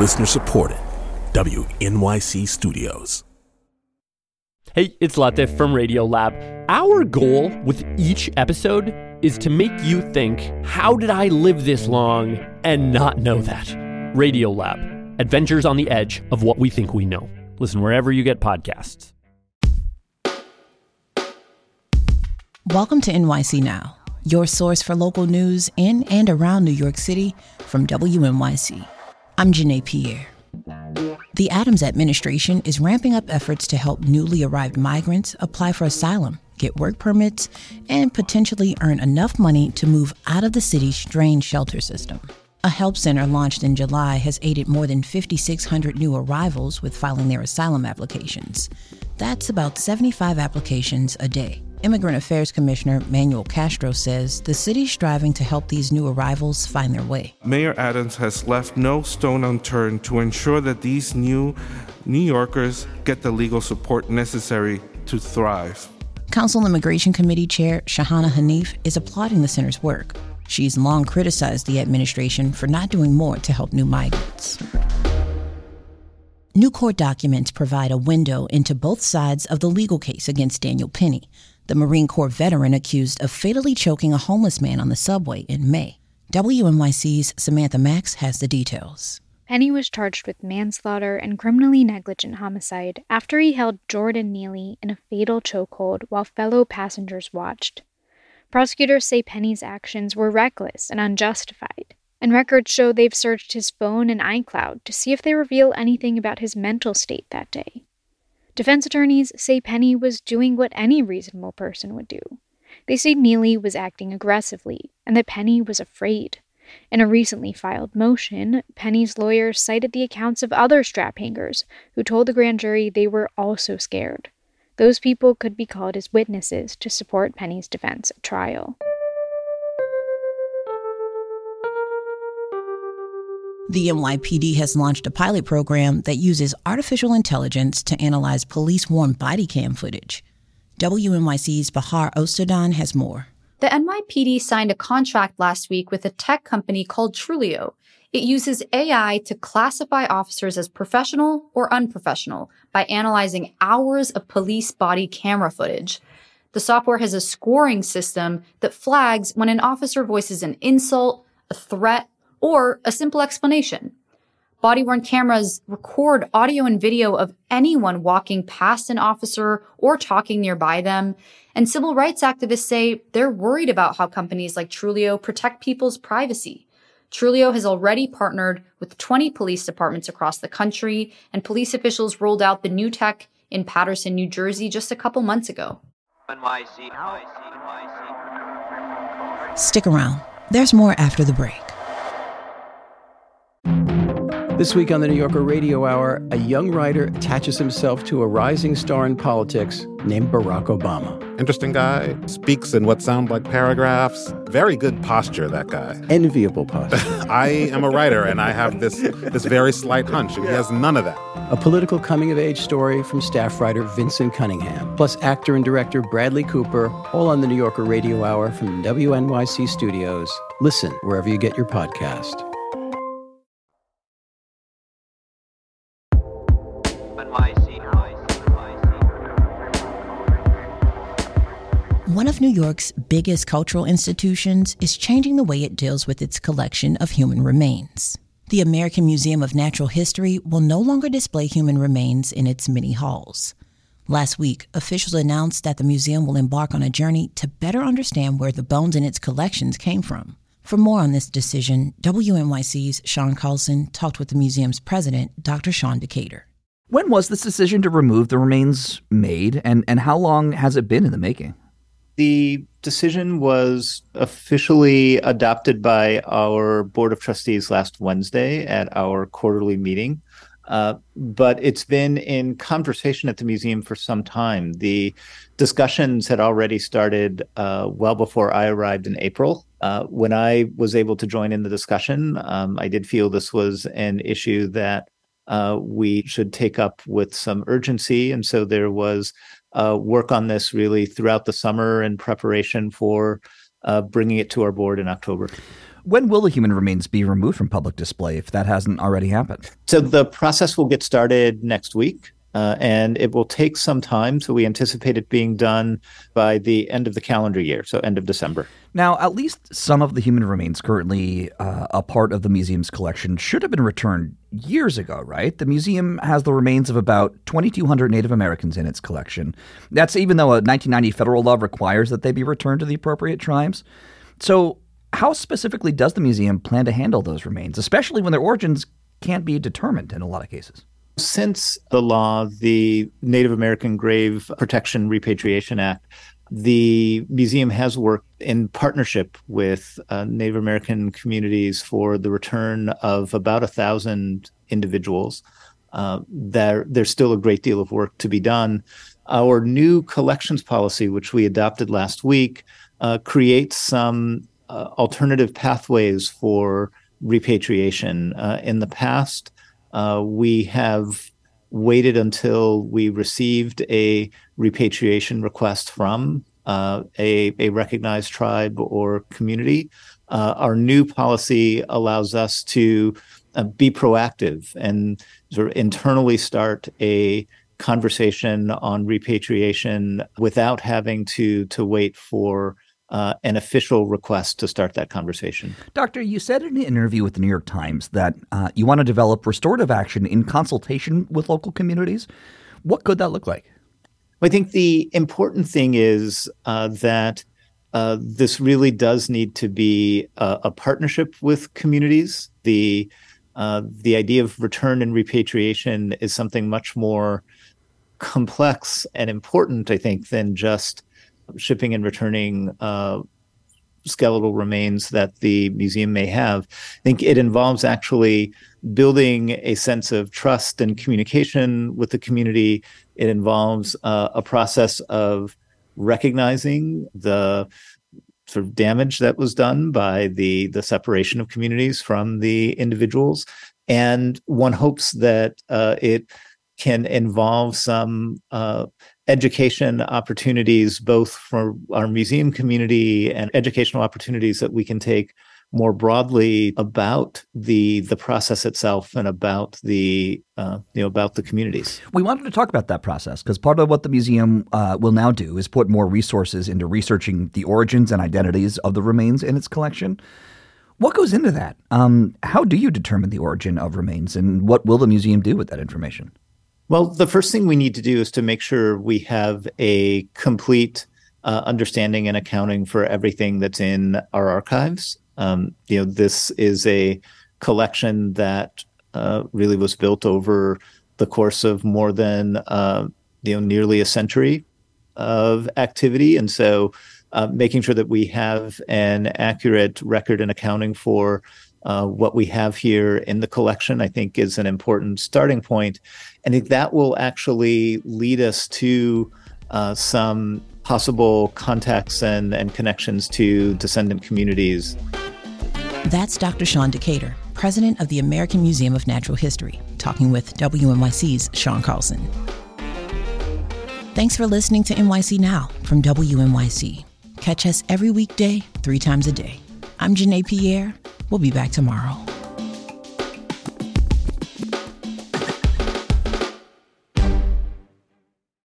Listener supported. WNYC Studios. Hey, it's Latif from Radiolab. Our goal with each episode is to make you think, how did I live this long and not know that? Radiolab, adventures on the edge of what we think we know. Listen wherever you get podcasts. Welcome to NYC Now, your source for local news in and around New York City from WNYC. I'm Janae Pierre. The Adams administration is ramping up efforts to help newly arrived migrants apply for asylum, get work permits, and potentially earn enough money to move out of the city's strained shelter system. A help center launched in July has aided more than 5,600 new arrivals with filing their asylum applications. That's about 75 applications a day. Immigrant Affairs Commissioner Manuel Castro says the city's striving to help these new arrivals find their way. Mayor Adams has left no stone unturned to ensure that these new New Yorkers get the legal support necessary to thrive. Council Immigration Committee Chair Shahana Hanif is applauding the center's work. She's long criticized the administration for not doing more to help new migrants. New court documents provide a window into both sides of the legal case against Daniel Penny, the Marine Corps veteran accused of fatally choking a homeless man on the subway in May. WNYC's Samantha Max has the details. Penny was charged with manslaughter and criminally negligent homicide after he held Jordan Neely in a fatal chokehold while fellow passengers watched. Prosecutors say Penny's actions were reckless and unjustified, and records show they've searched his phone and iCloud to see if they reveal anything about his mental state that day. Defense attorneys say Penny was doing what any reasonable person would do. They say Neely was acting aggressively and that Penny was afraid. In a recently filed motion, Penny's lawyers cited the accounts of other strap hangers who told the grand jury they were also scared. Those people could be called as witnesses to support Penny's defense at trial. The NYPD has launched a pilot program that uses artificial intelligence to analyze police worn body cam footage. WNYC's Bahar Ostadan has more. The NYPD signed a contract last week with a tech company called Truleo. It uses AI to classify officers as professional or unprofessional by analyzing hours of police body camera footage. The software has a scoring system that flags when an officer voices an insult, a threat, or a simple explanation. Body worn cameras record audio and video of anyone walking past an officer or talking nearby them. And civil rights activists say they're worried about how companies like Truleo protect people's privacy. Truleo has already partnered with 20 police departments across the country, and police officials rolled out the new tech in Paterson, New Jersey just a couple months ago. Stick around. There's more after the break. This week on the New Yorker Radio Hour, a young writer attaches himself to a rising star in politics named Barack Obama. Interesting guy, speaks in what sound like paragraphs. Very good posture, that guy. Enviable posture. I am a writer and I have this this very slight hunch, and he has none of that. A political coming of age story from staff writer Vinson Cunningham, plus actor and director Bradley Cooper, all on the New Yorker Radio Hour from WNYC Studios. Listen wherever you get your podcast. One of New York's biggest cultural institutions is changing the way it deals with its collection of human remains. The American Museum of Natural History will no longer display human remains in its many halls. Last week, officials announced that the museum will embark on a journey to better understand where the bones in its collections came from. For more on this decision, WNYC's Sean Carlson talked with the museum's president, Dr. Sean Decatur. When was this decision to remove the remains made, and, and how long has it been in the making? The decision was officially adopted by our Board of Trustees last Wednesday at our quarterly meeting. Uh, but it's been in conversation at the museum for some time. The discussions had already started uh, well before I arrived in April. Uh, when I was able to join in the discussion, um, I did feel this was an issue that uh, we should take up with some urgency. And so there was uh, work on this really throughout the summer in preparation for uh, bringing it to our board in October. When will the human remains be removed from public display if that hasn't already happened? So the process will get started next week. Uh, and it will take some time. So we anticipate it being done by the end of the calendar year, so end of December. Now, at least some of the human remains currently uh, a part of the museum's collection should have been returned years ago, right? The museum has the remains of about 2,200 Native Americans in its collection. That's even though a 1990 federal law requires that they be returned to the appropriate tribes. So, how specifically does the museum plan to handle those remains, especially when their origins can't be determined in a lot of cases? Since the law, the Native American Grave Protection Repatriation Act, the museum has worked in partnership with uh, Native American communities for the return of about a thousand individuals. Uh, there, there's still a great deal of work to be done. Our new collections policy, which we adopted last week, uh, creates some uh, alternative pathways for repatriation. Uh, in the past, uh, we have waited until we received a repatriation request from uh, a, a recognized tribe or community. Uh, our new policy allows us to uh, be proactive and sort of internally start a conversation on repatriation without having to to wait for uh, an official request to start that conversation. Doctor, you said in an interview with the New York Times that uh, you want to develop restorative action in consultation with local communities. What could that look like? I think the important thing is uh, that uh, this really does need to be a, a partnership with communities. The uh, the idea of return and repatriation is something much more complex and important, I think, than just shipping and returning uh, skeletal remains that the museum may have. I think it involves actually building a sense of trust and communication with the community. It involves uh, a process of recognizing the sort of damage that was done by the the separation of communities from the individuals, and one hopes that uh, it can involve some uh, education opportunities, both for our museum community and educational opportunities that we can take more broadly about the the process itself and about the uh, you know about the communities. We wanted to talk about that process because part of what the museum uh, will now do is put more resources into researching the origins and identities of the remains in its collection. What goes into that? Um, how do you determine the origin of remains, and what will the museum do with that information? Well, the first thing we need to do is to make sure we have a complete uh, understanding and accounting for everything that's in our archives. Um, you know, this is a collection that uh, really was built over the course of more than uh, you know nearly a century of activity, and so uh, making sure that we have an accurate record and accounting for uh, what we have here in the collection, I think, is an important starting point. And that will actually lead us to uh, some possible contacts and, and connections to descendant communities. That's Dr. Sean Decatur, president of the American Museum of Natural History, talking with WNYC's Sean Carlson. Thanks for listening to NYC Now from WNYC. Catch us every weekday, three times a day. I'm Janae Pierre. We'll be back tomorrow.